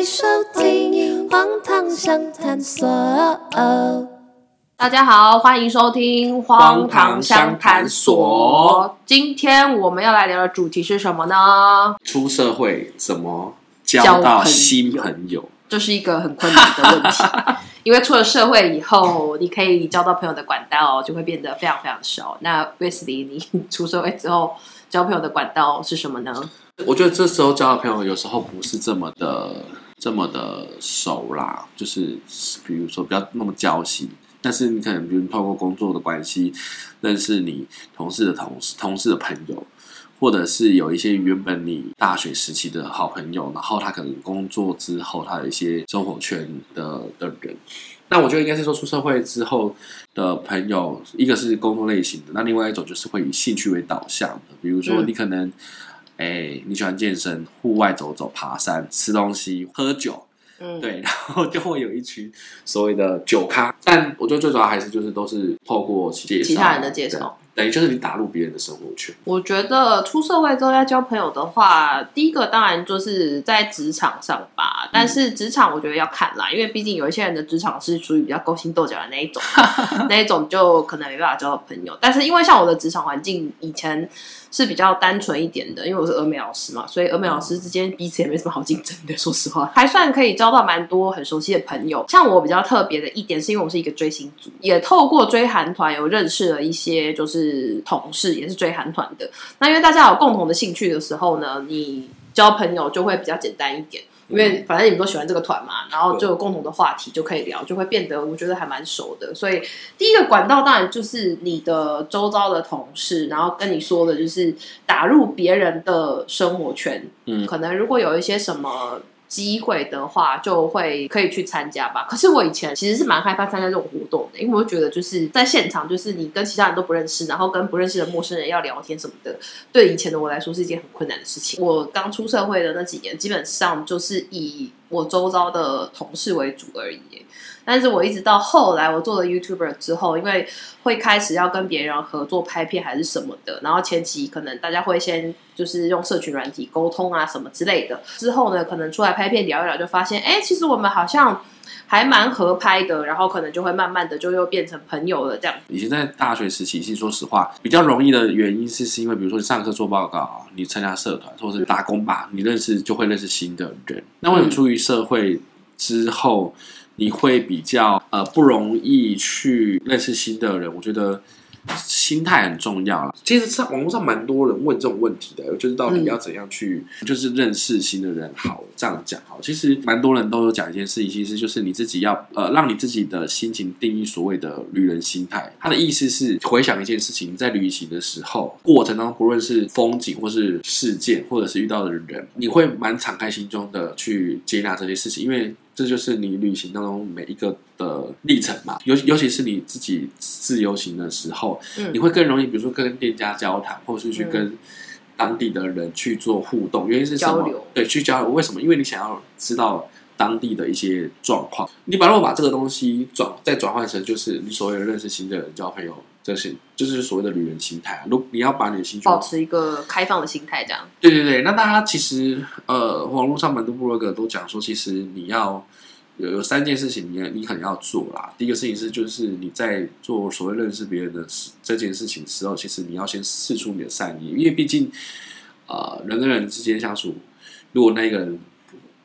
来收听《荒唐相探索》。大家好，欢迎收听《荒唐相探所》。今天我们要来聊的主题是什么呢？出社会怎么交到新朋友？这是一个很困难的问题，因为出了社会以后，你可以交到朋友的管道就会变得非常非常少。那 Wesley，你出社会之后交朋友的管道是什么呢？我觉得这时候交到朋友有时候不是这么的这么的熟啦，就是比如说不要那么交心，但是你可能比如透过工作的关系认识你同事的同事、同事的朋友。或者是有一些原本你大学时期的好朋友，然后他可能工作之后，他有一些生活圈的的人。那我觉得应该是说出社会之后的朋友，一个是工作类型的，那另外一种就是会以兴趣为导向的。比如说你可能，欸，你喜欢健身、户外走走、爬山、吃东西、喝酒。嗯，对，然后就会有一群所谓的酒咖，但我觉得最主要还是就是都是透过其其他人的介绍，等于就是你打入别人的生活圈。我觉得出社会之后要交朋友的话，第一个当然就是在职场上吧，但是职场我觉得要看啦，因为毕竟有一些人的职场是属于比较勾心斗角的那一种，那一种就可能没办法交到朋友。但是因为像我的职场环境以前。是比较单纯一点的，因为我是俄美老师嘛，所以俄美老师之间彼此也没什么好竞争的。说实话，还算可以交到蛮多很熟悉的朋友。像我比较特别的一点，是因为我是一个追星族，也透过追韩团有认识了一些就是同事，也是追韩团的。那因为大家有共同的兴趣的时候呢，你交朋友就会比较简单一点。因为反正你们都喜欢这个团嘛，然后就有共同的话题就可以聊，就会变得我觉得还蛮熟的。所以第一个管道当然就是你的周遭的同事，然后跟你说的就是打入别人的生活圈。嗯，可能如果有一些什么。机会的话，就会可以去参加吧。可是我以前其实是蛮害怕参加这种活动的，因为我觉得就是在现场，就是你跟其他人都不认识，然后跟不认识的陌生人要聊天什么的，对以前的我来说是一件很困难的事情。我刚出社会的那几年，基本上就是以我周遭的同事为主而已。但是我一直到后来，我做了 YouTuber 之后，因为会开始要跟别人合作拍片还是什么的，然后前期可能大家会先就是用社群软体沟通啊什么之类的，之后呢，可能出来拍片聊一聊，就发现，哎，其实我们好像还蛮合拍的，然后可能就会慢慢的就又变成朋友了这样。以前在大学时期，其实说实话，比较容易的原因是是因为，比如说你上课做报告，你参加社团，或者是打工吧，你认识就会认识新的人。那为什么出于社会之后？你会比较呃不容易去认识新的人，我觉得心态很重要了。其实上网络上蛮多人问这种问题的，就是到底要怎样去就是认识新的人好？好这样讲好。其实蛮多人都有讲一件事情，其实就是你自己要呃让你自己的心情定义所谓的旅人心态。他的意思是回想一件事情，在旅行的时候过程当中，不论是风景或是事件，或者是遇到的人，你会蛮敞开心中的去接纳这些事情，因为。这就是你旅行当中每一个的历程嘛，尤尤其是你自己自由行的时候，嗯，你会更容易，比如说跟店家交谈，或是去跟当地的人去做互动。原因是什么？交流。对，去交流。为什么？因为你想要知道当地的一些状况。你把如果把这个东西转再转换成，就是你所谓的认识新的人、交朋友。就是所谓的旅人心态啊！如你要把你的心保持一个开放的心态，这样。对对对，那大家其实呃，网络上蛮多部落格都讲说，其实你要有有三件事情你，你你可能要做啦。第一个事情是，就是你在做所谓认识别人的事这件事情的时候，其实你要先试出你的善意，因为毕竟呃，人跟人之间相处，如果那个人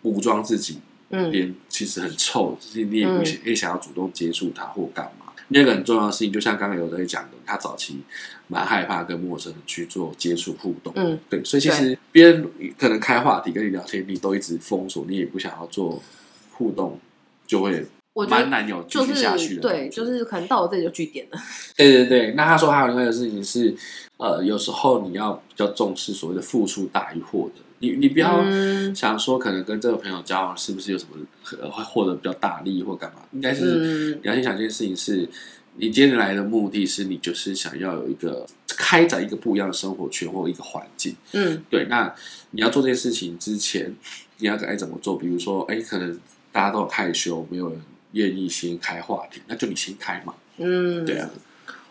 武装自己，嗯，脸其实很臭，其实你也不想也想要主动接触他或干嘛。第二个很重要的事情，就像刚刚有在讲的，他早期蛮害怕跟陌生人去做接触互动，嗯，对，所以其实别人可能开话题跟你聊天，你都一直封锁，你也不想要做互动，就会蛮难有继续下去的。对，就是可能到我这里就据点了。对对对，那他说还有另外一个事情是，呃，有时候你要比较重视所谓的付出大于获得。你你不要想说，可能跟这个朋友交往是不是有什么会获得比较大利益或干嘛？应该是你要先想一件事情是，你今天来的目的是你就是想要有一个开展一个不一样的生活圈或一个环境。嗯，对。那你要做这件事情之前，你要该怎么做？比如说，哎，可能大家都很害羞，没有人愿意先开话题，那就你先开嘛。嗯，对啊。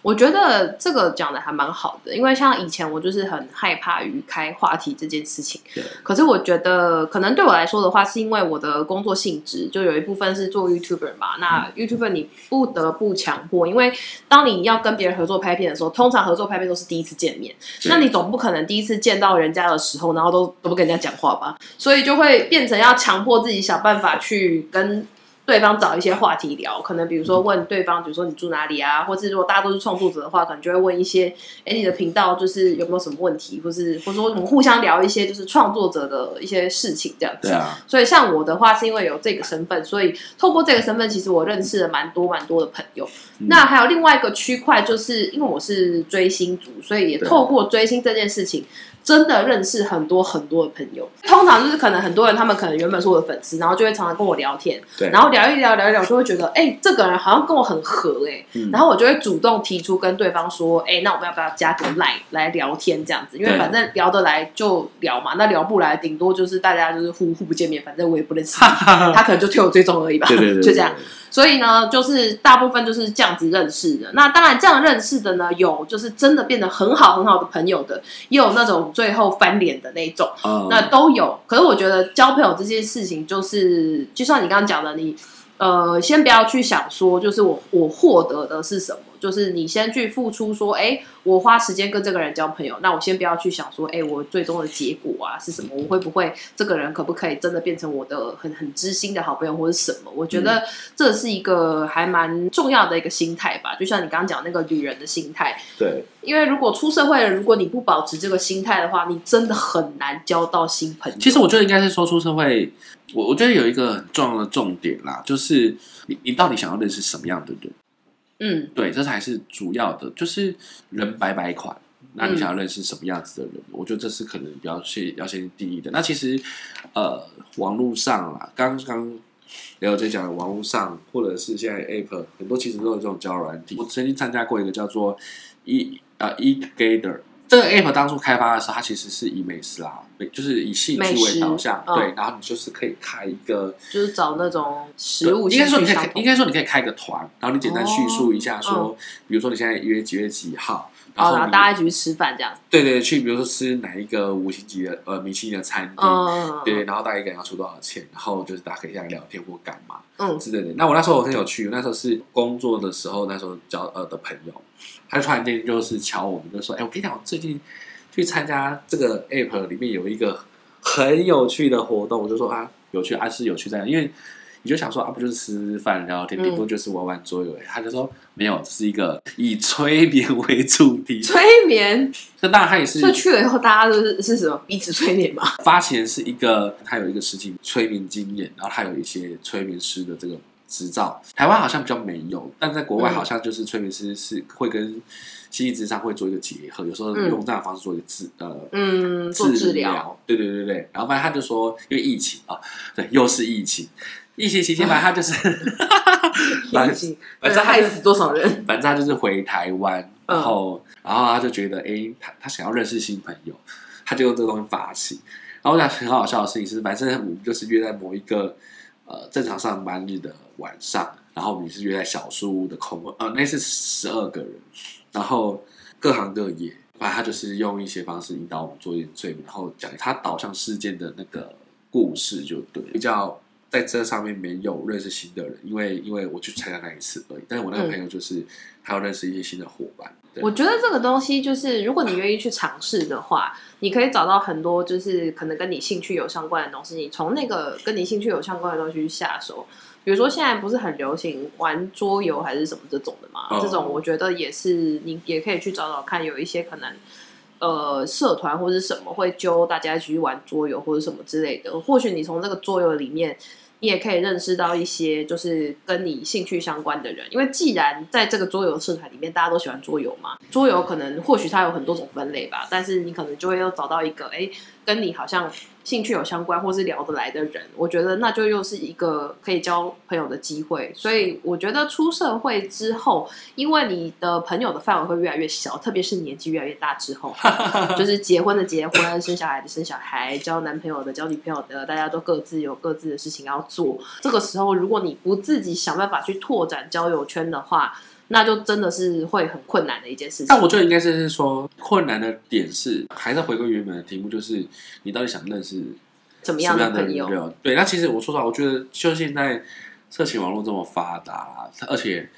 我觉得这个讲的还蛮好的，因为像以前我就是很害怕于开话题这件事情。对。可是我觉得，可能对我来说的话，是因为我的工作性质，就有一部分是做 YouTuber 嘛。那 YouTuber 你不得不强迫，因为当你要跟别人合作拍片的时候，通常合作拍片都是第一次见面，那你总不可能第一次见到人家的时候，然后都都不跟人家讲话吧？所以就会变成要强迫自己想办法去跟。对方找一些话题聊，可能比如说问对方，比如说你住哪里啊，或是如果大家都是创作者的话，可能就会问一些，哎，你的频道就是有没有什么问题，或是或者说我们互相聊一些就是创作者的一些事情这样子。对啊。所以像我的话，是因为有这个身份，所以透过这个身份，其实我认识了蛮多蛮多的朋友。嗯。那还有另外一个区块，就是因为我是追星族，所以也透过追星这件事情。真的认识很多很多的朋友，通常就是可能很多人，他们可能原本是我的粉丝，然后就会常常跟我聊天，对，然后聊一聊聊一聊，就会觉得，哎、欸，这个人好像跟我很合，哎、嗯，然后我就会主动提出跟对方说，哎、欸，那我们要不要加个 line 来聊天这样子？因为反正聊得来就聊嘛，那聊不来，顶多就是大家就是互互不见面，反正我也不认识 他可能就退我追踪而已吧，对对对对 就这样。所以呢，就是大部分就是这样子认识的。那当然，这样认识的呢，有就是真的变得很好很好的朋友的，也有那种最后翻脸的那种，那都有。可是我觉得交朋友这件事情，就是就像你刚刚讲的，你呃，先不要去想说，就是我我获得的是什么。就是你先去付出，说，哎，我花时间跟这个人交朋友，那我先不要去想说，哎，我最终的结果啊是什么？我会不会这个人可不可以真的变成我的很很知心的好朋友，或者什么？我觉得这是一个还蛮重要的一个心态吧。就像你刚刚讲那个女人的心态，对，因为如果出社会了，如果你不保持这个心态的话，你真的很难交到新朋友。其实我觉得应该是说出社会，我我觉得有一个很重要的重点啦，就是你你到底想要认识什么样的人？嗯，对，这才是主要的，就是人百百款。那你想要认识什么样子的人？嗯、我觉得这是可能比较去要先定义的。那其实，呃，网络上啦，刚刚也有在讲，网络上或者是现在 App 很多，其实都有这种交友软体。我曾经参加过一个叫做 E 啊 Eatgether。这个 app 当初开发的时候，它其实是以美食啊，就是以兴趣为导向，对，然后你就是可以开一个，就是找那种食物。应该说你可以，应该说你可以开一个团，然后你简单叙述一下说，说比如说你现在约几月几号，然后大家一起去吃饭这样。对对，去比如说吃哪一个五星级的呃米其林的餐厅，对，然后大概一个人要出多少钱，然后就是大家可以下来聊天或干嘛，嗯，之类的。那我那时候我很有趣，那时候是工作的时候，那时候交呃的朋友。他突然间就是敲我们，就说：“哎，我跟你讲，我最近去参加这个 app 里面有一个很有趣的活动。”我就说：“啊，有趣，啊是有趣在哪？因为你就想说啊，不就是吃饭聊天，顶多就是玩玩桌游。”他就说：“没有，这是一个以催眠为主题。”催眠？那当然，他也是。所以去了以后，大家都是是什么彼此催眠吗？发起人是一个，他有一个实际催眠经验，然后他有一些催眠师的这个。执照，台湾好像比较没有，但在国外好像就是催眠师是会跟心理智商会做一个结合，有时候用这样的方式做一个治呃嗯做治疗，对对对对，然后反正他就说，因为疫情啊，对，又是疫情，疫情期间反正他就是，反正反正害死多少人，反正他就是回台湾，然后然后他就觉得哎，他他想要认识新朋友，他就用这个东西发起，然后我想很好笑的事情是，反正我们就是约在某一个。呃，正常上班日的晚上，然后我们是约在小书屋的空，呃，那是十二个人，然后各行各业，反正他就是用一些方式引导我们做一点催眠，然后讲他导向事件的那个故事，就对，比较在这上面没有认识新的人，因为因为我去参加那一次而已，但是我那个朋友就是还有认识一些新的伙伴。对我觉得这个东西就是，如果你愿意去尝试的话。你可以找到很多，就是可能跟你兴趣有相关的东西。你从那个跟你兴趣有相关的东西去下手，比如说现在不是很流行玩桌游还是什么这种的嘛？Oh. 这种我觉得也是，你也可以去找找看，有一些可能呃社团或者什么会揪大家一起去玩桌游或者什么之类的。或许你从这个桌游里面。你也可以认识到一些就是跟你兴趣相关的人，因为既然在这个桌游社团里面，大家都喜欢桌游嘛，桌游可能或许它有很多种分类吧，但是你可能就会又找到一个，哎，跟你好像。兴趣有相关或是聊得来的人，我觉得那就又是一个可以交朋友的机会。所以我觉得出社会之后，因为你的朋友的范围会越来越小，特别是年纪越来越大之后，就是结婚的结婚，生小孩的生小孩，交男朋友的交女朋友的，大家都各自有各自的事情要做。这个时候，如果你不自己想办法去拓展交友圈的话，那就真的是会很困难的一件事情。但我觉得应该是是说，困难的点是还是回归原本的题目，就是你到底想认识怎么样的朋友？对，那其实我说实话，我觉得就现在社群网络这么发达，而且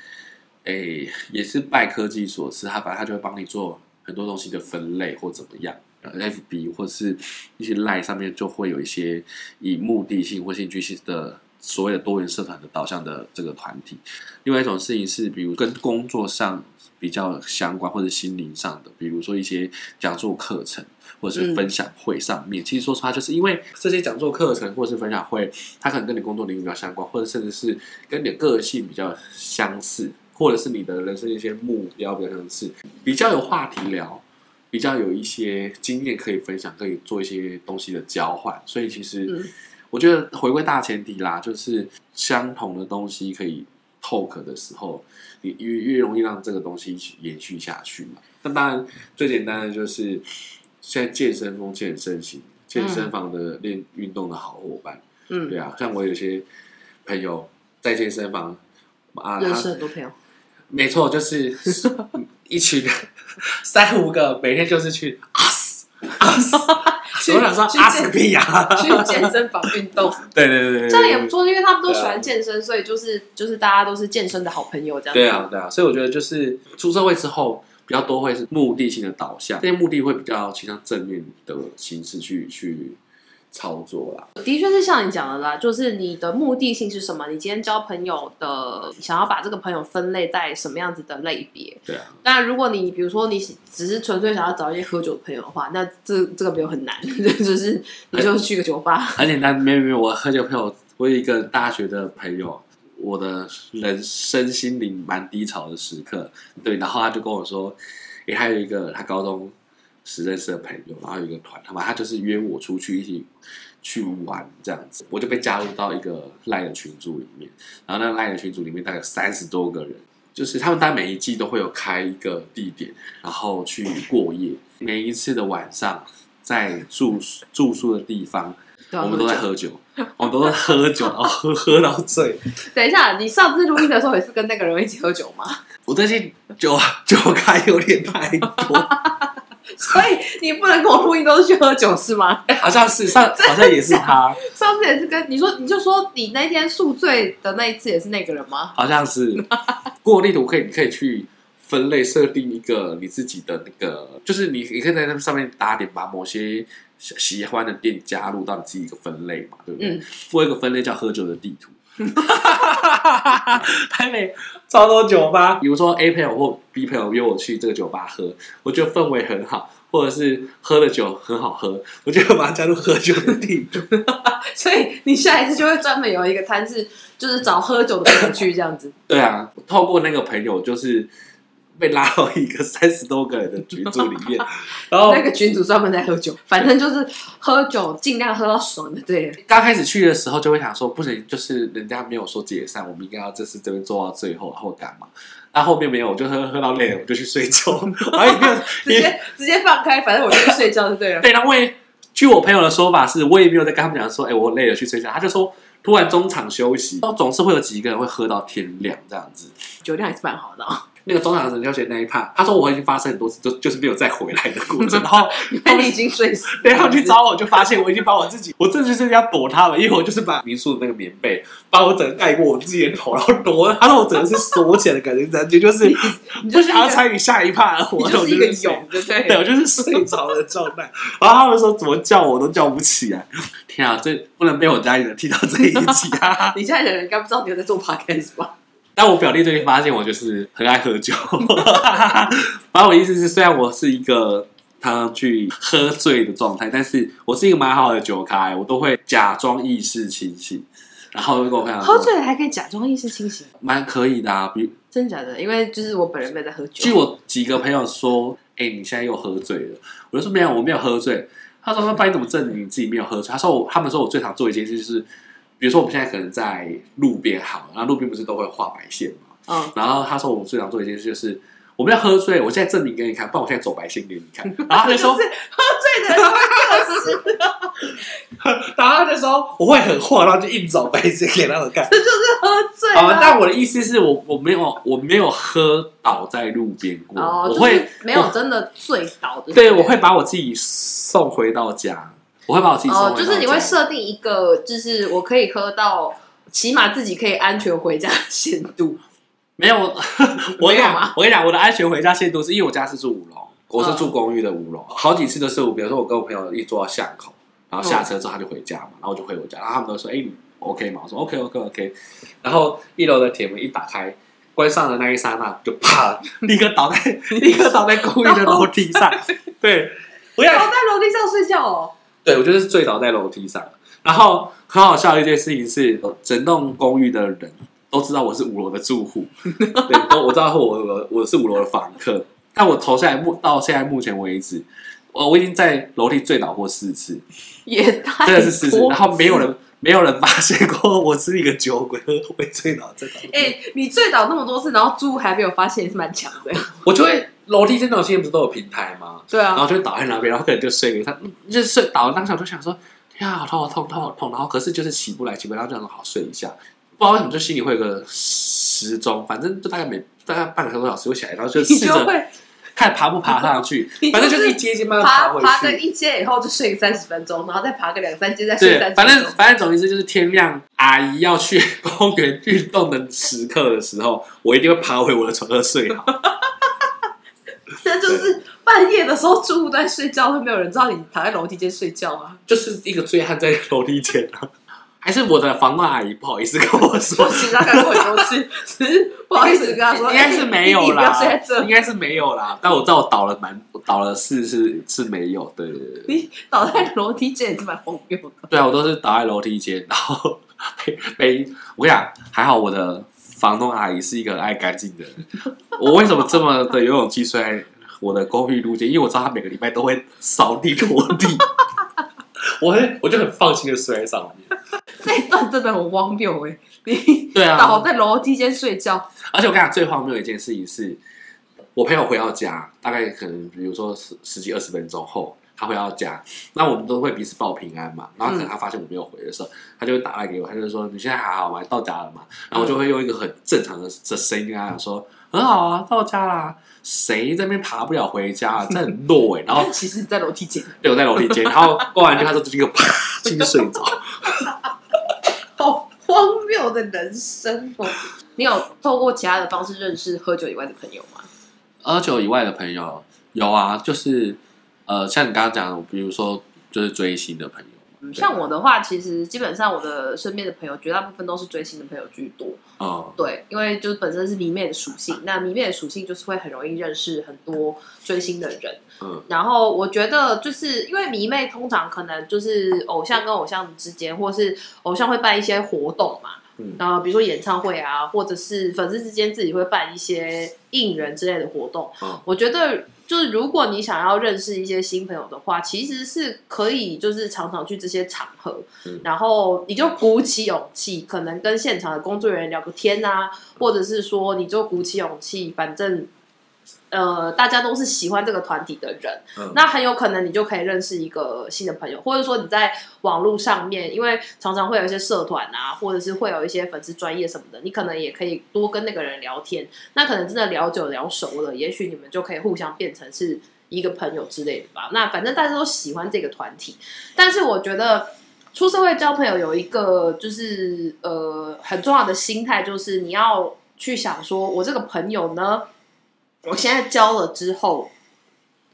诶也是拜科技所赐，他反正他就会帮你做很多东西的分类或怎么样。FB 或是一些 Line 上面就会有一些以目的性或兴趣性的所谓的多元社团的导向的这个团体。另外一种事情是，比如跟工作上比较相关或者心灵上的，比如说一些讲座课程或者是分享会上面。其实说实话，就是因为这些讲座课程或者是分享会，它可能跟你工作领域比较相关，或者甚至是跟你的个性比较相似，或者是你的人生一些目标比较相似，比较有话题聊。比较有一些经验可以分享，可以做一些东西的交换，所以其实我觉得回归大前提啦，就是相同的东西可以 talk 的时候，你越越容易让这个东西延续下去嘛。那当然最简单的就是现在健身风气很盛行，健身房的练运动的好伙伴，嗯，对啊，像我有些朋友在健身房啊，认识很多朋友，没错，就是一群人。三五个每天就是去啊死啊死，我想说阿死屁呀，去健身房运动。对对对对，这样也不错，因为他们都喜欢健身，所以就是就是大家都是健身的好朋友这样。对啊对啊，所以我觉得就是出社会之后比较多会是目的性的导向，这些目的会比较倾向正面的形式去去。操作啦，的确是像你讲的啦，就是你的目的性是什么？你今天交朋友的，想要把这个朋友分类在什么样子的类别？对啊。那如果你比如说你只是纯粹想要找一些喝酒的朋友的话，那这这个没有很难，就是你就去个酒吧。很简单，没有没有，我喝酒朋友，我有一个大学的朋友，我的人生心灵蛮低潮的时刻，对，然后他就跟我说，也、欸、还有一个他高中。是认识的朋友，然后有一个团，他嘛，他就是约我出去一起去玩这样子，我就被加入到一个赖的群组里面，然后那个赖的群组里面大概有三十多个人，就是他们在每一季都会有开一个地点，然后去过夜，每一次的晚上在住住宿的地方，我们都在喝酒，我们都在喝酒，然后喝喝到醉。等一下，你上次录音的时候也是跟那个人一起喝酒吗？我最近酒酒开有点太多。所以你不能跟我录音都是去喝酒是吗？哎、欸，好像是上，好像也是他。上次也是跟你说，你就说你那天宿醉的那一次也是那个人吗？好像是。过地图可以，你可以去分类设定一个你自己的那个，就是你你可以在那上面打点，把某些喜欢的店加入到你自己一个分类嘛，对不对？嗯。做一个分类叫喝酒的地图。台北超多酒吧，比如说 A 朋友或 B 朋友约我去这个酒吧喝，我觉得氛围很好，或者是喝的酒很好喝，我就会把它加入喝酒的地图。所以你下一次就会专门有一个摊是，就是找喝酒的朋友去这样子。对啊，透过那个朋友就是。被拉到一个 三十多个人的群组里面，然后那个群组专门在喝酒，反正就是喝酒，尽量喝到爽的。对，刚开始去的时候就会想说，不行，就是人家没有说解散，我们应该要这次这边做到最后，然后干嘛？那后面没有，我就喝喝到累了，我就去睡觉，然后没有直接直接放开，反正我就去睡觉就对了。对，然后我也据我朋友的说法是，我也没有在跟他们讲说，哎，我累了去睡觉。他就说，突然中场休息，总是会有几个人会喝到天亮这样子，酒量还是蛮好的。那个中场神教学那一趴，他说我已经发生很多次，就就是没有再回来的过程。然后 他们已经睡死，对，他们去找我就发现我已经把我自己，我这就是要躲他们，因为我就是把民宿的那个棉被把我整个盖过我自己的头，然后躲。他说我整个是锁起来的感觉，感觉就是不想要参与下一趴的活动，就是一个勇，对对，我就是睡着的状态。然后他们说怎么叫我都叫不起来，天啊，这不能被我家里人听到这一集啊！你家里人应该不知道你有在做 podcast 吧？但我表弟最近发现我就是很爱喝酒，反正我意思是，虽然我是一个他去喝醉的状态，但是我是一个蛮好的酒咖，我都会假装意识清醒，然后跟我朋友喝醉了还可以假装意识清醒，蛮可以的啊，比真假的？因为就是我本人没在喝酒。据我几个朋友说，哎、欸，你现在又喝醉了，我就说没有，我没有喝醉。他说：“那爸，你怎么证明你自己没有喝醉？”他说我：“我他们说我最常做一件事就是。”比如说，我们现在可能在路边好，然后路边不是都会画白线嘛？嗯。然后他说，我们最常做一件事就是，我们要喝醉，我现在证明给你看，不然我现在走白线给你看。然后他就说，就是喝醉的然后他就说我会很晃，然后就硬走白线给他们看。这就是喝醉好，了。但我的意思是我我没有我没有喝倒在路边过，哦，我会就是没有真的醉倒的。对，我会把我自己送回到家，我会把我自己哦，就是你会设定一个，就是我可以喝到，起码自己可以安全回家的限度。没有，我讲，我跟你讲，我的安全回家限度是因为我家是住五楼，我是住公寓的五楼，好几次都是我，比如说我跟我朋友一坐到巷口，然后下车之后他就回家嘛，然后我就回我家，然后他们都说：“哎、OK 吗？”我说：“OK OK OK。”然后一楼的铁门一打开，关上的那一刹那，就啪，立刻倒在立刻倒在公寓的楼梯上。对，不要倒在楼梯上睡觉哦。对，我觉得是醉倒在楼梯上。然后很好笑的一件事情是，整栋公寓的人。都知道我是五楼的住户，对，都我知道我我我是五楼的房客，但我投下来目到现在目前为止，我我已经在楼梯醉倒过四次，也太真的是四次，然后没有人没有人发现过我是一个酒鬼会醉倒这倒。哎、欸，你醉倒那么多次，然后住户还没有发现，也是蛮强的。我就会楼梯间那种现在不是都有平台吗？对啊，然后就会倒在那边，然后可能就睡了，他就是睡倒了当时我就想说，呀，好痛好痛痛好痛，然后可是就是起不来起不来，然后就想好睡一下。不知道为什么，就心里会有个时钟，反正就大概每大概半个多小时会起来，然后就试着 看爬不爬上去，反正就是一阶一阶慢慢爬回去。爬个一阶以后就睡个三十分钟，然后再爬个两三阶再睡三十分钟。反正反正总之就是天亮，阿姨要去公园运动的时刻的时候，我一定会爬回我的床上睡好。那 就是半夜的时候，住户都在睡觉，会没有人知道你躺在楼梯间睡觉啊？就是一个醉汉在楼梯间啊。还是我的房东阿姨不好意思跟我说，其实他跟我说是，只 是不好意思跟他说，应该是没有啦，欸、应该是没有啦。但我知道我倒了蛮，倒了四次是没有，对对对。你倒在楼梯间也是蛮荒谬的。对啊，我都是倒在楼梯间，然后被被我跟你讲，还好我的房东阿姨是一个很爱干净的人。我为什么这么的有勇气睡在我的公寓路间？因为我知道他每个礼拜都会扫地拖地，我很我就很放心的睡在上面。这一段真的很荒谬哎！你对啊，倒在楼梯间睡觉，而且我跟你讲最荒谬的一件事情是，我朋友回到家，大概可能比如说十十几二十分钟后，他回到家，那我们都会彼此报平安嘛。然后可能他发现我没有回的时候，嗯、他就会打来给我，他就说：“你现在还好吗？到家了吗？”然后我就会用一个很正常的的声音跟他讲说：“很好啊，到家啦。”谁在那边爬不了回家？这很弱哎。然后其实，在楼梯间，对，我在楼梯间。然后过完就他说：“就一个啪，进去睡着。”好荒谬的人生哦！你有透过其他的方式认识喝酒以外的朋友吗？喝酒以外的朋友有啊，就是呃，像你刚刚讲的，比如说就是追星的朋友。像我的话，其实基本上我的身边的朋友绝大部分都是追星的朋友居多。哦，对，因为就是本身是迷妹的属性，那迷妹的属性就是会很容易认识很多追星的人。嗯，然后我觉得就是因为迷妹通常可能就是偶像跟偶像之间，或是偶像会办一些活动嘛。嗯，然后比如说演唱会啊，或者是粉丝之间自己会办一些应援之类的活动。嗯，我觉得。就是如果你想要认识一些新朋友的话，其实是可以，就是常常去这些场合，嗯、然后你就鼓起勇气，可能跟现场的工作人员聊个天啊，或者是说你就鼓起勇气，反正。呃，大家都是喜欢这个团体的人，嗯，那很有可能你就可以认识一个新的朋友，或者说你在网络上面，因为常常会有一些社团啊，或者是会有一些粉丝专业什么的，你可能也可以多跟那个人聊天。那可能真的聊久聊熟了，也许你们就可以互相变成是一个朋友之类的吧。那反正大家都喜欢这个团体，但是我觉得出社会交朋友有一个就是呃很重要的心态，就是你要去想说，我这个朋友呢。我现在交了之后，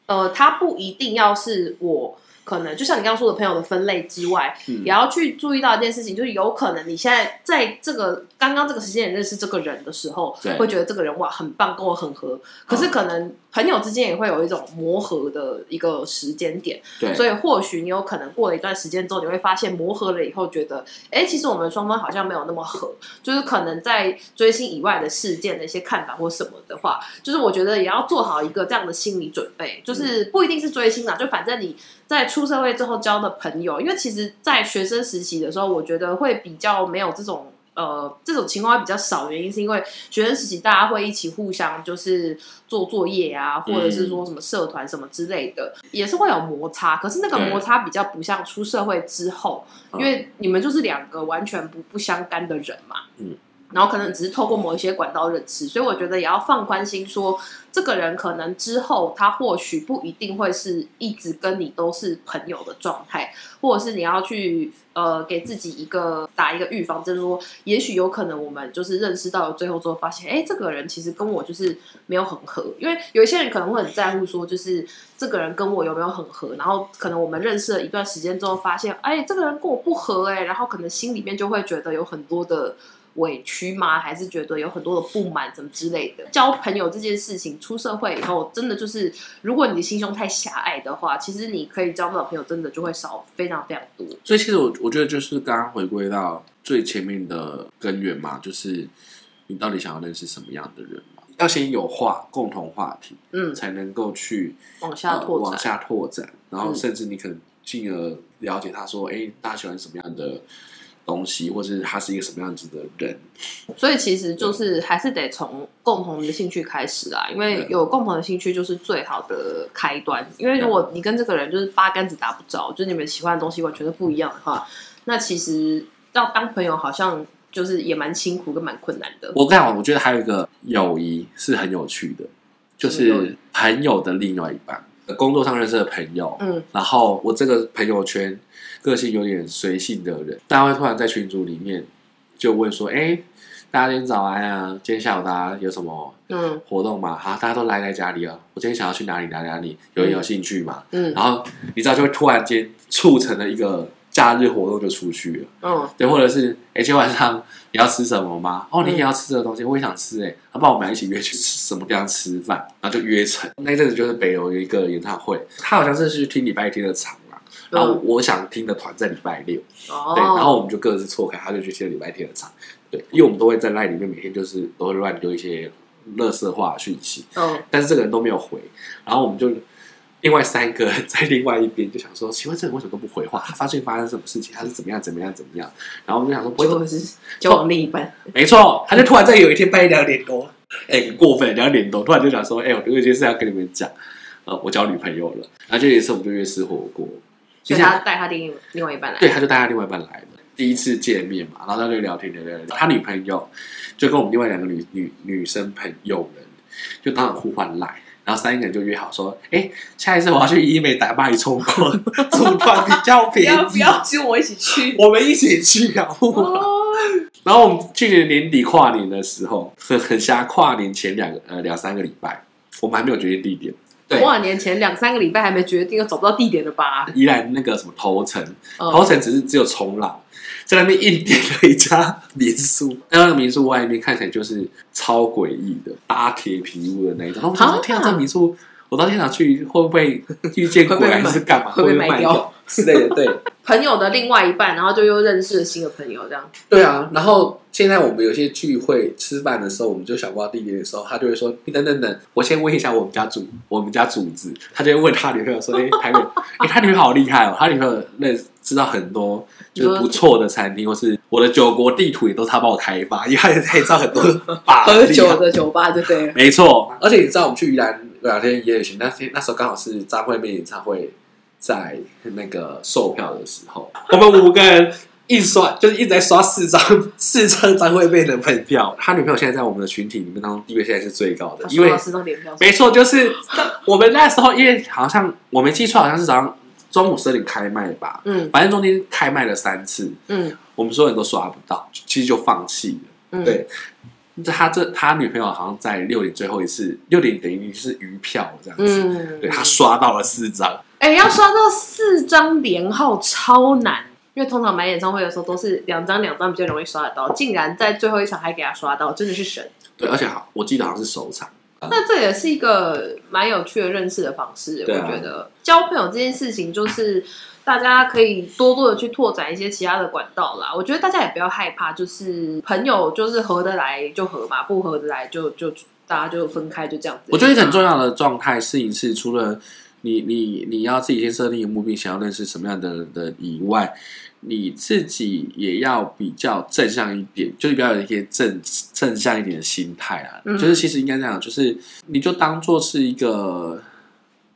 呃，它不一定要是我，可能就像你刚刚说的朋友的分类之外，嗯，也要去注意到一件事情，就是有可能你现在在这个刚刚这个时间点认识这个人的时候，会觉得这个人哇很棒，跟我很合，可是可能。朋友之间也会有一种磨合的一个时间点，所以或许你有可能过了一段时间之后，你会发现磨合了以后，觉得，哎，其实我们双方好像没有那么合，就是可能在追星以外的事件的一些看法或什么的话，就是我觉得也要做好一个这样的心理准备，就是不一定是追星啦，就反正你在出社会之后交的朋友，因为其实，在学生实习的时候，我觉得会比较没有这种。呃，这种情况会比较少，原因是因为学生实习大家会一起互相就是做作业啊，或者是说什么社团什么之类的，嗯、也是会有摩擦。可是那个摩擦比较不像出社会之后，因为你们就是两个完全不不相干的人嘛。嗯。然后可能只是透过某一些管道认识，所以我觉得也要放宽心说，说这个人可能之后他或许不一定会是一直跟你都是朋友的状态，或者是你要去呃给自己一个打一个预防针，就是说也许有可能我们就是认识到了最后之后发现，哎，这个人其实跟我就是没有很合，因为有一些人可能会很在乎说，就是这个人跟我有没有很合，然后可能我们认识了一段时间之后发现，哎，这个人跟我不合，哎，然后可能心里面就会觉得有很多的。委屈吗？还是觉得有很多的不满，什么之类的？交朋友这件事情，出社会以后，真的就是，如果你的心胸太狭隘的话，其实你可以交不到朋友，真的就会少非常非常多。所以，其实我我觉得就是刚刚回归到最前面的根源嘛，就是你到底想要认识什么样的人嘛？要先有话共同话题，嗯，才能够去往下拓展，呃、往下拓展，然后甚至你可能进而了解他说，哎、嗯，大家喜欢什么样的？东西，或是他是一个什么样子的人，所以其实就是还是得从共同的兴趣开始啊，因为有共同的兴趣就是最好的开端。因为如果你跟这个人就是八竿子打不着，就是你们喜欢的东西完全都不一样的话，那其实要当朋友好像就是也蛮辛苦跟蛮困难的。我跟你讲，我觉得还有一个友谊是很有趣的，就是朋友的另外一半。工作上认识的朋友，嗯，然后我这个朋友圈个性有点随性的人，大家会突然在群组里面就问说：“哎，大家今天早安啊，今天下午大家有什么嗯活动吗？好，大家都赖在家里啊，我今天想要去哪里哪里哪里，有人有兴趣吗？嗯，然后你知道就会突然间促成了一个。”假日活动就出去了，嗯，对，或者是，哎，今天晚上你要吃什么吗？哦，你也要吃这个东西，我也想吃，哎，那不然我们一起约去吃什么地方吃饭，然后就约成。那一阵子就是北楼有一个演唱会，他好像是去听礼拜天的场啦，然后我想听的团在礼拜六，哦，对，然后我们就各自错开，他就去听礼拜天的场，对，因为我们都会在赖里面每天就是都会乱丢一些垃圾话讯息，嗯，但是这个人都没有回，然后我们就。另外三个 在另外一边就想说，奇怪，这人为什么都不回话？他发现发生什么事情？他是怎么样？怎么样？怎么样？然后我们就想说，不会是交往另一半？没错，他就突然在有一天半夜两点多，哎、欸，过分，两点多突然就想说，哎、欸，我有一件事要跟你们讲，呃，我交女朋友了。然后就有一次我们就约吃火锅，所以他带他另另外一半来，对，他就带他另外一半来了，第一次见面嘛，然后他就聊天聊聊聊，他女朋友就跟我们另外两个女女女生朋友们就当场互换赖。然后三个人就约好说：“哎，下一次我要去医美打骂一冲过，组团比较便宜，不要不要跟我一起去，我们一起去啊！” 然后我们去年年底跨年的时候，很很瞎，跨年前两个呃两三个礼拜，我们还没有决定地点。对，跨年前两三个礼拜还没决定，又找不到地点了吧？依然那个什么头城，头城只是只有冲浪。在那边硬点了一家民宿，那个民宿外面看起来就是超诡异的，搭铁皮屋的那一种。然后我天啊，这民宿我到现场去会不会遇见鬼还是干嘛？会被卖掉之类的？对，朋友的另外一半，然后就又认识了新的朋友，这样。对啊，然后现在我们有些聚会吃饭的时候，我们就想不到地点的时候，他就会说：“你等等等，我先问一下我们家主，我们家主子。”他就会问他女朋友说：“哎，台北，哎，他女朋友好厉害哦，他女朋友那。”知道很多就是不错的餐厅，或是我的酒国地图也都是他帮我开发，因为他也知道很多喝酒的酒吧，对不对？没错，而且你知道我们去宜兰两天一夜旅行，那天那时候刚好是张惠妹演唱会在那个售票的时候，我们五个人一刷就是一直在刷四张四张张惠妹的门票，他女朋友现在在我们的群体里面当中地位现在是最高的，因为四张联票，没错，就是我们那时候因为好像我没记错，好像是早上。中午十二点开卖吧，嗯，反正中间开卖了三次，嗯，我们所有人都刷不到，其实就放弃了，嗯，对。他这他女朋友好像在六点最后一次，六点等于是余票这样子，嗯，对，他刷到了四张，哎、欸，要刷到四张连号超难，因为通常买演唱会的时候都是两张两张比较容易刷得到，竟然在最后一场还给他刷到，真的是神。对，而且好，我记得好像是首场。那这也是一个蛮有趣的认识的方式，我觉得交朋友这件事情，就是大家可以多多的去拓展一些其他的管道啦。我觉得大家也不要害怕，就是朋友就是合得来就合嘛，不合得来就就大家就分开，就这样子。我觉得很重要的状态是一次，除了你你你要自己先设定一个目标，想要认识什么样的人的以外，你自己也要比较正向一点，就是比较有一些正正向一点的心态啊。嗯、就是其实应该这样，就是你就当做是一个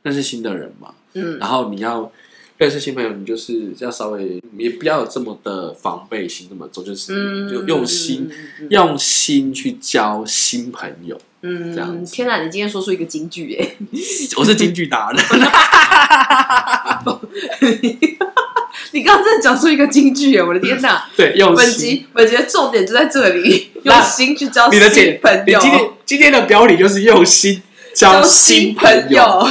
认识新的人嘛。嗯，然后你要认识新朋友，你就是要稍微也不要有这么的防备心那么重，就是就用心、嗯、用心去交新朋友。嗯，这样。天哪，你今天说出一个金句哎！我是金句达人。你刚刚真的讲出一个金句耶！我的天哪！对，用心。本集本集的重点就在这里，用心去交新朋友。你今天今天的标题就是用心交新朋友。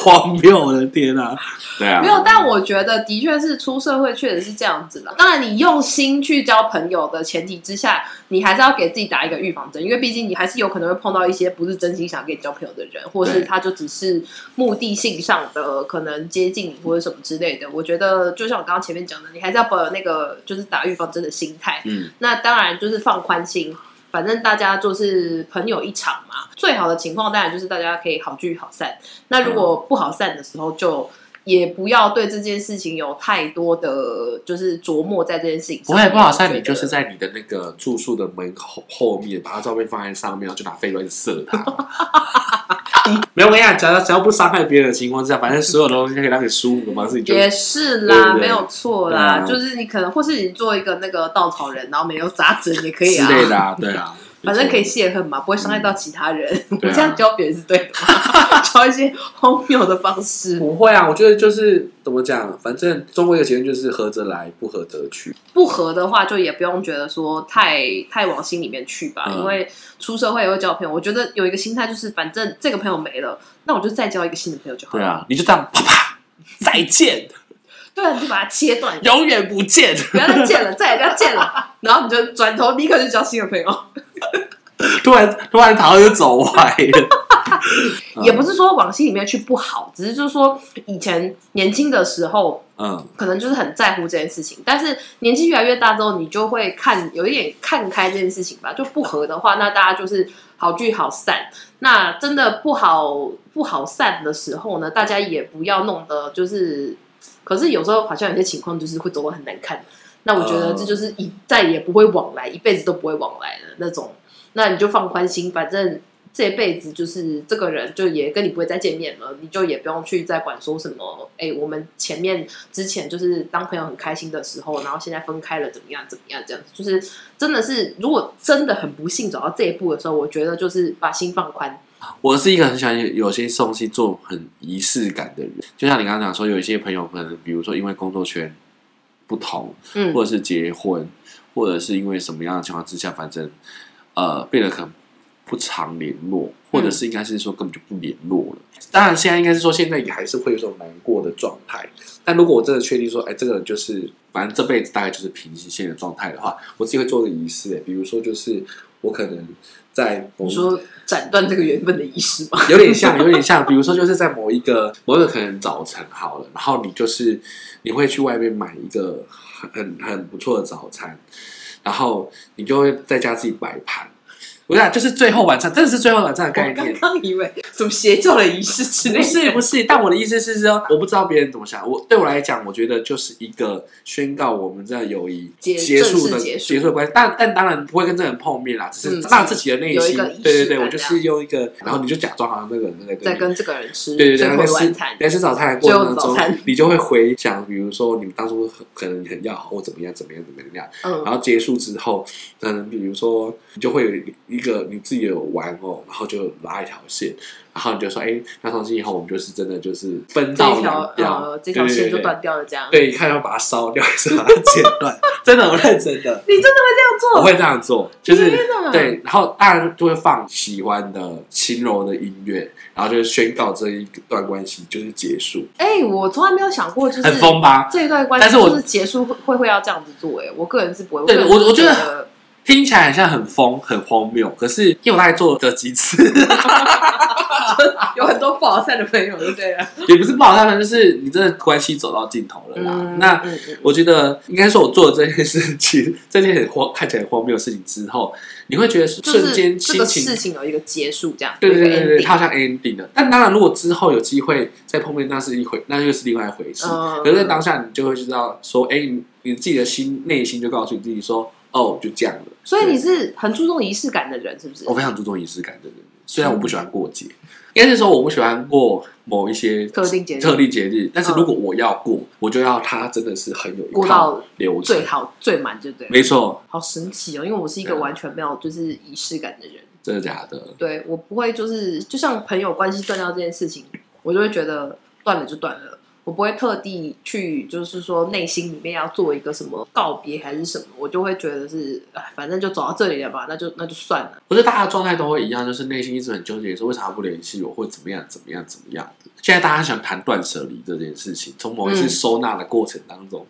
好荒谬！我的天啊！对啊，没有，但我觉得的确是出社会确实是这样子的。当然，你用心去交朋友的前提之下，你还是要给自己打一个预防针，因为毕竟你还是有可能会碰到一些不是真心想跟你交朋友的人，或是他就只是目的性上的可能接近你或者什么之类的。我觉得就像我刚刚前面讲的，你还是要保有那个就是打预防针的心态。嗯，那当然就是放宽心。反正大家就是朋友一场嘛，最好的情况当然就是大家可以好聚好散。那如果不好散的时候，就也不要对这件事情有太多的就是琢磨在这件事情上。不会不好散，你就是在你的那个住宿的门口后面，把他照片放在上面，然后就拿飞轮射他。没有，我跟你讲，只要只要不伤害别人的情况之下，反正所有的东西可以让你舒服的方式，也是啦，没有错啦。啊、就是你可能，或是你做一个那个稻草人，然后没有扎针也可以啊，之类的啊，对啊。反正可以泄恨嘛，不会伤害到其他人。我这样教别人是对的吗？教一些荒谬的方式。不会啊，我觉得就是怎么讲，反正中国一个结论就是合则来，不合则去。不合的话，就也不用觉得说太太往心里面去吧。嗯、因为出社会也会交朋友，我觉得有一个心态就是，反正这个朋友没了，那我就再交一个新的朋友就好了。对啊，你就这样啪啪 再见。对啊，你就把它切断，永远不见，不要再见了，再也不要见了。然后你就转头立刻就交新的朋友。突 然突然，桃就走歪了。也不是说往心里面去不好，只是就是说以前年轻的时候，嗯，可能就是很在乎这件事情。但是年纪越来越大之后，你就会看有一点看开这件事情吧。就不合的话，那大家就是好聚好散。那真的不好不好散的时候呢，大家也不要弄得就是。可是有时候好像有些情况就是会走得很难看。那我觉得这就是一再也不会往来，一辈子都不会往来的那种。那你就放宽心，反正这辈子就是这个人，就也跟你不会再见面了，你就也不用去再管说什么。哎，我们前面之前就是当朋友很开心的时候，然后现在分开了，怎么样怎么样？这样子就是真的是，如果真的很不幸走到这一步的时候，我觉得就是把心放宽。我是一个很喜欢有些东西做很仪式感的人，就像你刚刚讲说，有一些朋友可能，比如说因为工作圈不同，嗯，或者是结婚，或者是因为什么样的情况之下，反正。呃，变得可能不常联络，或者是应该是说根本就不联络了。嗯、当然，现在应该是说现在也还是会有这种难过的状态。但如果我真的确定说，哎，这个人就是反正这辈子大概就是平行线的状态的话，我自己会做个仪式。哎，比如说，就是我可能在你说斩断这个缘分的意思吗？有点像，有点像。比如说，就是在某一个某一个可能早晨好了，然后你就是你会去外面买一个很很很不错的早餐。然后你就会在家自己摆盘，我想就是最后晚餐，真的是最后晚餐的概念。我刚刚以为什么邪教的仪式之类，不是不是。但我的意思是说，我不知道别人怎么想。我对我来讲，我觉得就是一个宣告我们这友谊结束的结束的关系。但但当然不会跟这个人碰面啦，只是让自己的内心。对对对，我就是用一个，然后你就假装好像那个人在在跟这个人吃对对对，在吃在吃早餐的过程中，你就会回想，比如说你们当初可能很要好，或怎么样怎么样怎么样。嗯，然后结束之后，嗯，比如说你就会有一个你自己有玩偶，然后就拉一条线。然后你就说，哎，那从今以后我们就是真的就是分道扬镳，这条线就断掉了，这样。对，看要把它烧掉还是把它剪断？真的，我认真的。你真的会这样做？我会这样做，就是对。然后大家就会放喜欢的轻柔的音乐，然后就宣告这一段关系就是结束。哎，我从来没有想过，就是很疯吧？这一段关系，但是我是结束会会会要这样子做。哎，我个人是不会。对，我我觉得。听起来很像很疯、很荒谬，可是因为我大概做了几次，有很多不好散的朋友，对不对？也不是不好散，就是你真的关系走到尽头了啦。嗯、那、我觉得应该说，我做了这件事情，这件很荒、看起来很荒谬的事情之后，你会觉得瞬间心情、事情有一个结束，这样对对对对，它好像 ending 了。但当然，如果之后有机会再碰面，那是一回，那又是另外一回事。嗯、可是在当下，你就会知道说，哎，你你自己的心内心就告诉你自己说。哦，就这样了。所以你是很注重仪式感的人，是不是？我非常注重仪式感的人，虽然我不喜欢过节，应该是说我不喜欢过某一些特定节日。特定节日，但是如果我要过，我就要它真的是很有过到流程最好最满，就对。没错，好神奇哦！因为我是一个完全没有就是仪式感的人。真的假的？对，我不会就是就像朋友关系断掉这件事情，我就会觉得断了就断了。我不会特地去，就是说内心里面要做一个什么告别还是什么，我就会觉得是，哎，反正就走到这里了吧，那就那就算了。我觉得大家的状态都会一样，就是内心一直很纠结，说为啥不联系我，或者怎么样怎么样怎么样的。现在大家想谈断舍离这件事情，从某一次收纳的过程当中，嗯、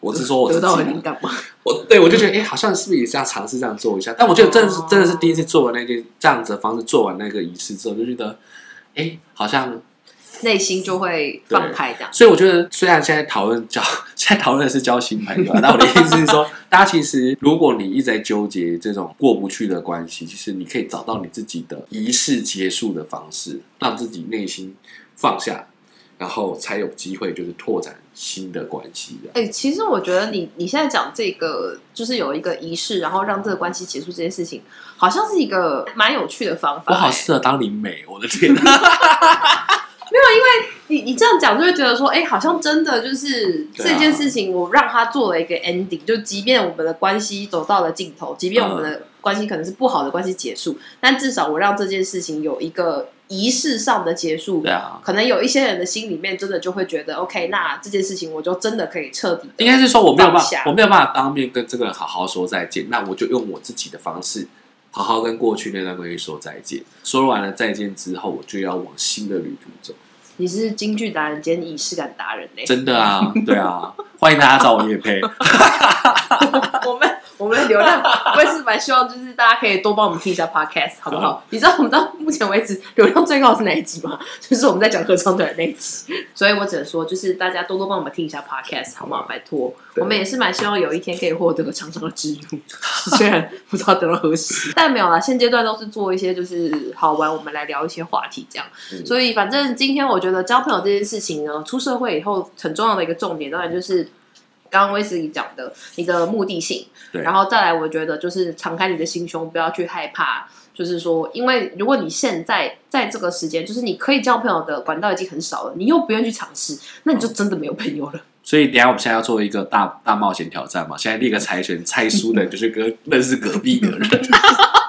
我是说我自己得到灵感吗？我对我就觉得，哎、欸，好像是不是也是要尝试这样做一下？但我觉得真的是、哦、真的是第一次做完那件这样子的方式，做完那个仪式之后，就觉得，哎、欸，好像。内心就会放开这样，所以我觉得，虽然现在讨论交，现在讨论的是交新朋友，那我的意思是说，大家其实，如果你一直在纠结这种过不去的关系，其实你可以找到你自己的仪式结束的方式，让自己内心放下，然后才有机会就是拓展新的关系的。哎、欸，其实我觉得你你现在讲这个，就是有一个仪式，然后让这个关系结束这件事情，好像是一个蛮有趣的方法。我好适合当灵媒，我的天哪！没有，因为你你这样讲就会觉得说，哎，好像真的就是这件事情，我让他做了一个 ending，、啊、就即便我们的关系走到了尽头，即便我们的关系可能是不好的关系结束，嗯、但至少我让这件事情有一个仪式上的结束。对啊，可能有一些人的心里面真的就会觉得，OK，那这件事情我就真的可以彻底。应该是说我没有办法，我没有办法当面跟这个人好好说再见，那我就用我自己的方式。好好跟过去那段关系说再见，说完了再见之后，我就要往新的旅途走。你是京剧达人兼仪式感达人呢？真的啊，对啊，欢迎大家找我业配。我们。我们的流量，我也是蛮希望，就是大家可以多帮我们听一下 podcast，好不好？你知道我们到目前为止流量最高的是哪一集吗？就是我们在讲合唱团的那一集。所以我只能说，就是大家多多帮我们听一下 podcast，好不好？拜托，我们也是蛮希望有一天可以获得长长的知名度，虽然不知道等到何时，但没有啦。现阶段都是做一些就是好玩，我们来聊一些话题这样。嗯、所以反正今天我觉得交朋友这件事情呢，出社会以后很重要的一个重点，当然就是。刚刚威斯理讲的你的目的性，对，然后再来，我觉得就是敞开你的心胸，不要去害怕，就是说，因为如果你现在在这个时间，就是你可以交朋友的管道已经很少了，你又不愿意去尝试，那你就真的没有朋友了。嗯、所以，等下我们现在要做一个大大冒险挑战嘛？现在立个猜拳，猜输的就是跟认识隔壁的人，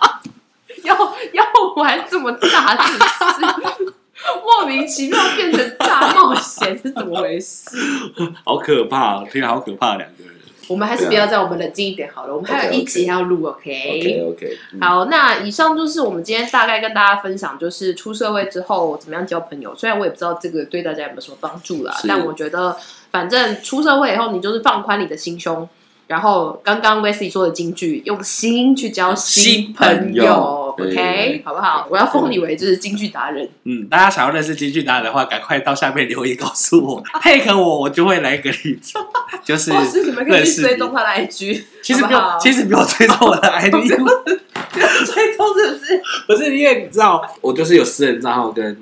要要玩这么大的事。莫名其妙变成大冒险是怎么回事？好可怕，听好可怕，两个人。我们还是不要在，我们冷静一点好了。我们还有一集要录，OK？OK OK。好，那以上就是我们今天大概跟大家分享，就是出社会之后怎么样交朋友。虽然我也不知道这个对大家有没有什么帮助啦，但我觉得反正出社会以后，你就是放宽你的心胸。然后刚刚 Wesley 说的金句，用心去交新朋友，OK，好不好？我要封你为就是京剧达人。嗯，大家想要认识京剧达人的话，赶快到下面留言告诉我，配合我，我就会来一个例子，就是 你们可以去追踪他的 IG。其实不用，其实不用追踪我的 IG，追踪是不是？不是因为你知道，我就是有私人账号跟。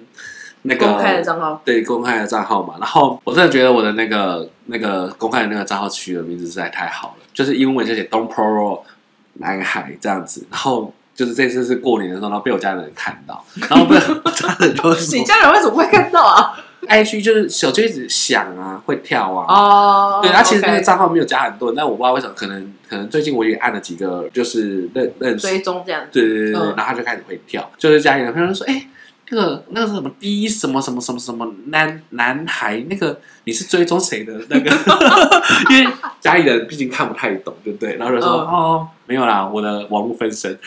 那个公开的账号，对，公开的账号嘛，然后我真的觉得我的那个那个公开的那个账号取的名字实在太好了，就是英文就写 Don't Pro 男孩这样子，然后就是这次是过年的时候，然后被我家人看到，然后被我家人就说，你家人为什么会看到啊？IG 就是手机一直响啊，会跳啊，哦，oh, 对，他其实那个账号没有加很多，但我不知道为什么，可能可能最近我也按了几个，就是认认识。追踪这样，对对对对，然后他就开始会跳，就是家里人朋友说，哎。那个那个是什么第一什么什么什么什么男男孩，那个你是追踪谁的那个？因为家里人毕竟看不太懂，对不对？然后就说哦，哦，没有啦，我的网络分身。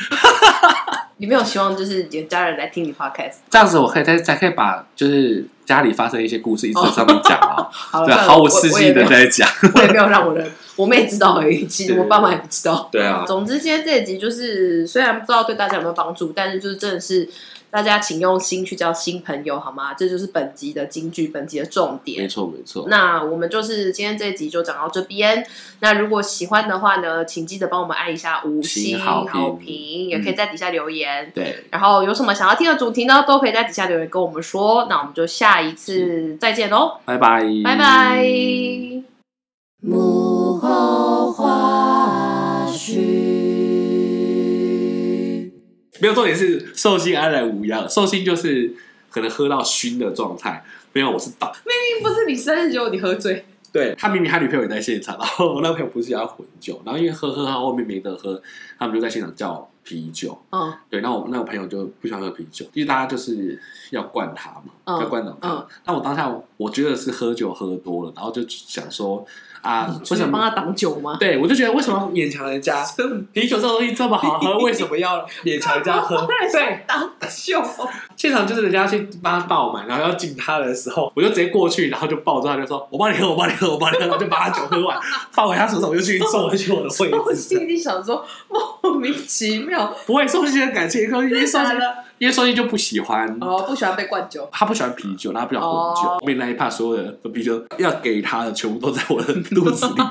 你没有希望就是有家人来听你 podcast？这样子我可以再再可以把就是家里发生一些故事一直在上面讲哦。好对，毫无刺激的在讲。我也没有让我的 我妹知道而已，其实我爸妈也不知道。对啊。总之，今天这一集就是虽然不知道对大家有没有帮助，但是就是真的是。大家请用心去交新朋友，好吗？这就是本集的金句，本集的重点。没错，没错。那我们就是今天这一集就讲到这边。那如果喜欢的话呢，请记得帮我们按一下五星好评，好评也可以在底下留言。嗯、对。然后有什么想要听的主题呢，都可以在底下留言跟我们说。那我们就下一次再见喽，拜拜，拜拜。幕后花絮。没有重点是寿星安然无恙，寿星就是可能喝到熏的状态。没有，我是倒。明明不是你生日，结果你喝醉。对，他明明他女朋友也在现场，然后我那朋友不是要混酒，然后因为喝喝他后面没得喝，他们就在现场叫啤酒。嗯，对，那我那个朋友就不喜欢喝啤酒，因为大家就是要灌他嘛，嗯、要灌倒他。嗯，那我当下我觉得是喝酒喝多了，然后就想说。啊！为什么帮他挡酒吗？对，我就觉得为什么要勉强人家？啤酒这种东西这么好喝，为什么要勉强人家喝？对，挡酒。现场就是人家去帮他倒满，然后要敬他的时候，我就直接过去，然后就抱着他，就说：“我帮你喝，我帮你喝，我帮你喝。”然后就把他酒喝完，放回他手上，我就去送回去我的位置。我心里想说，莫名其妙。不会，寿星的感情，因为寿星，因为寿星就不喜欢哦，不喜欢被灌酒。他不喜欢啤酒，他不喜欢红酒。后面那一趴所有的啤酒要给他的，全部都在我的。肚子里面。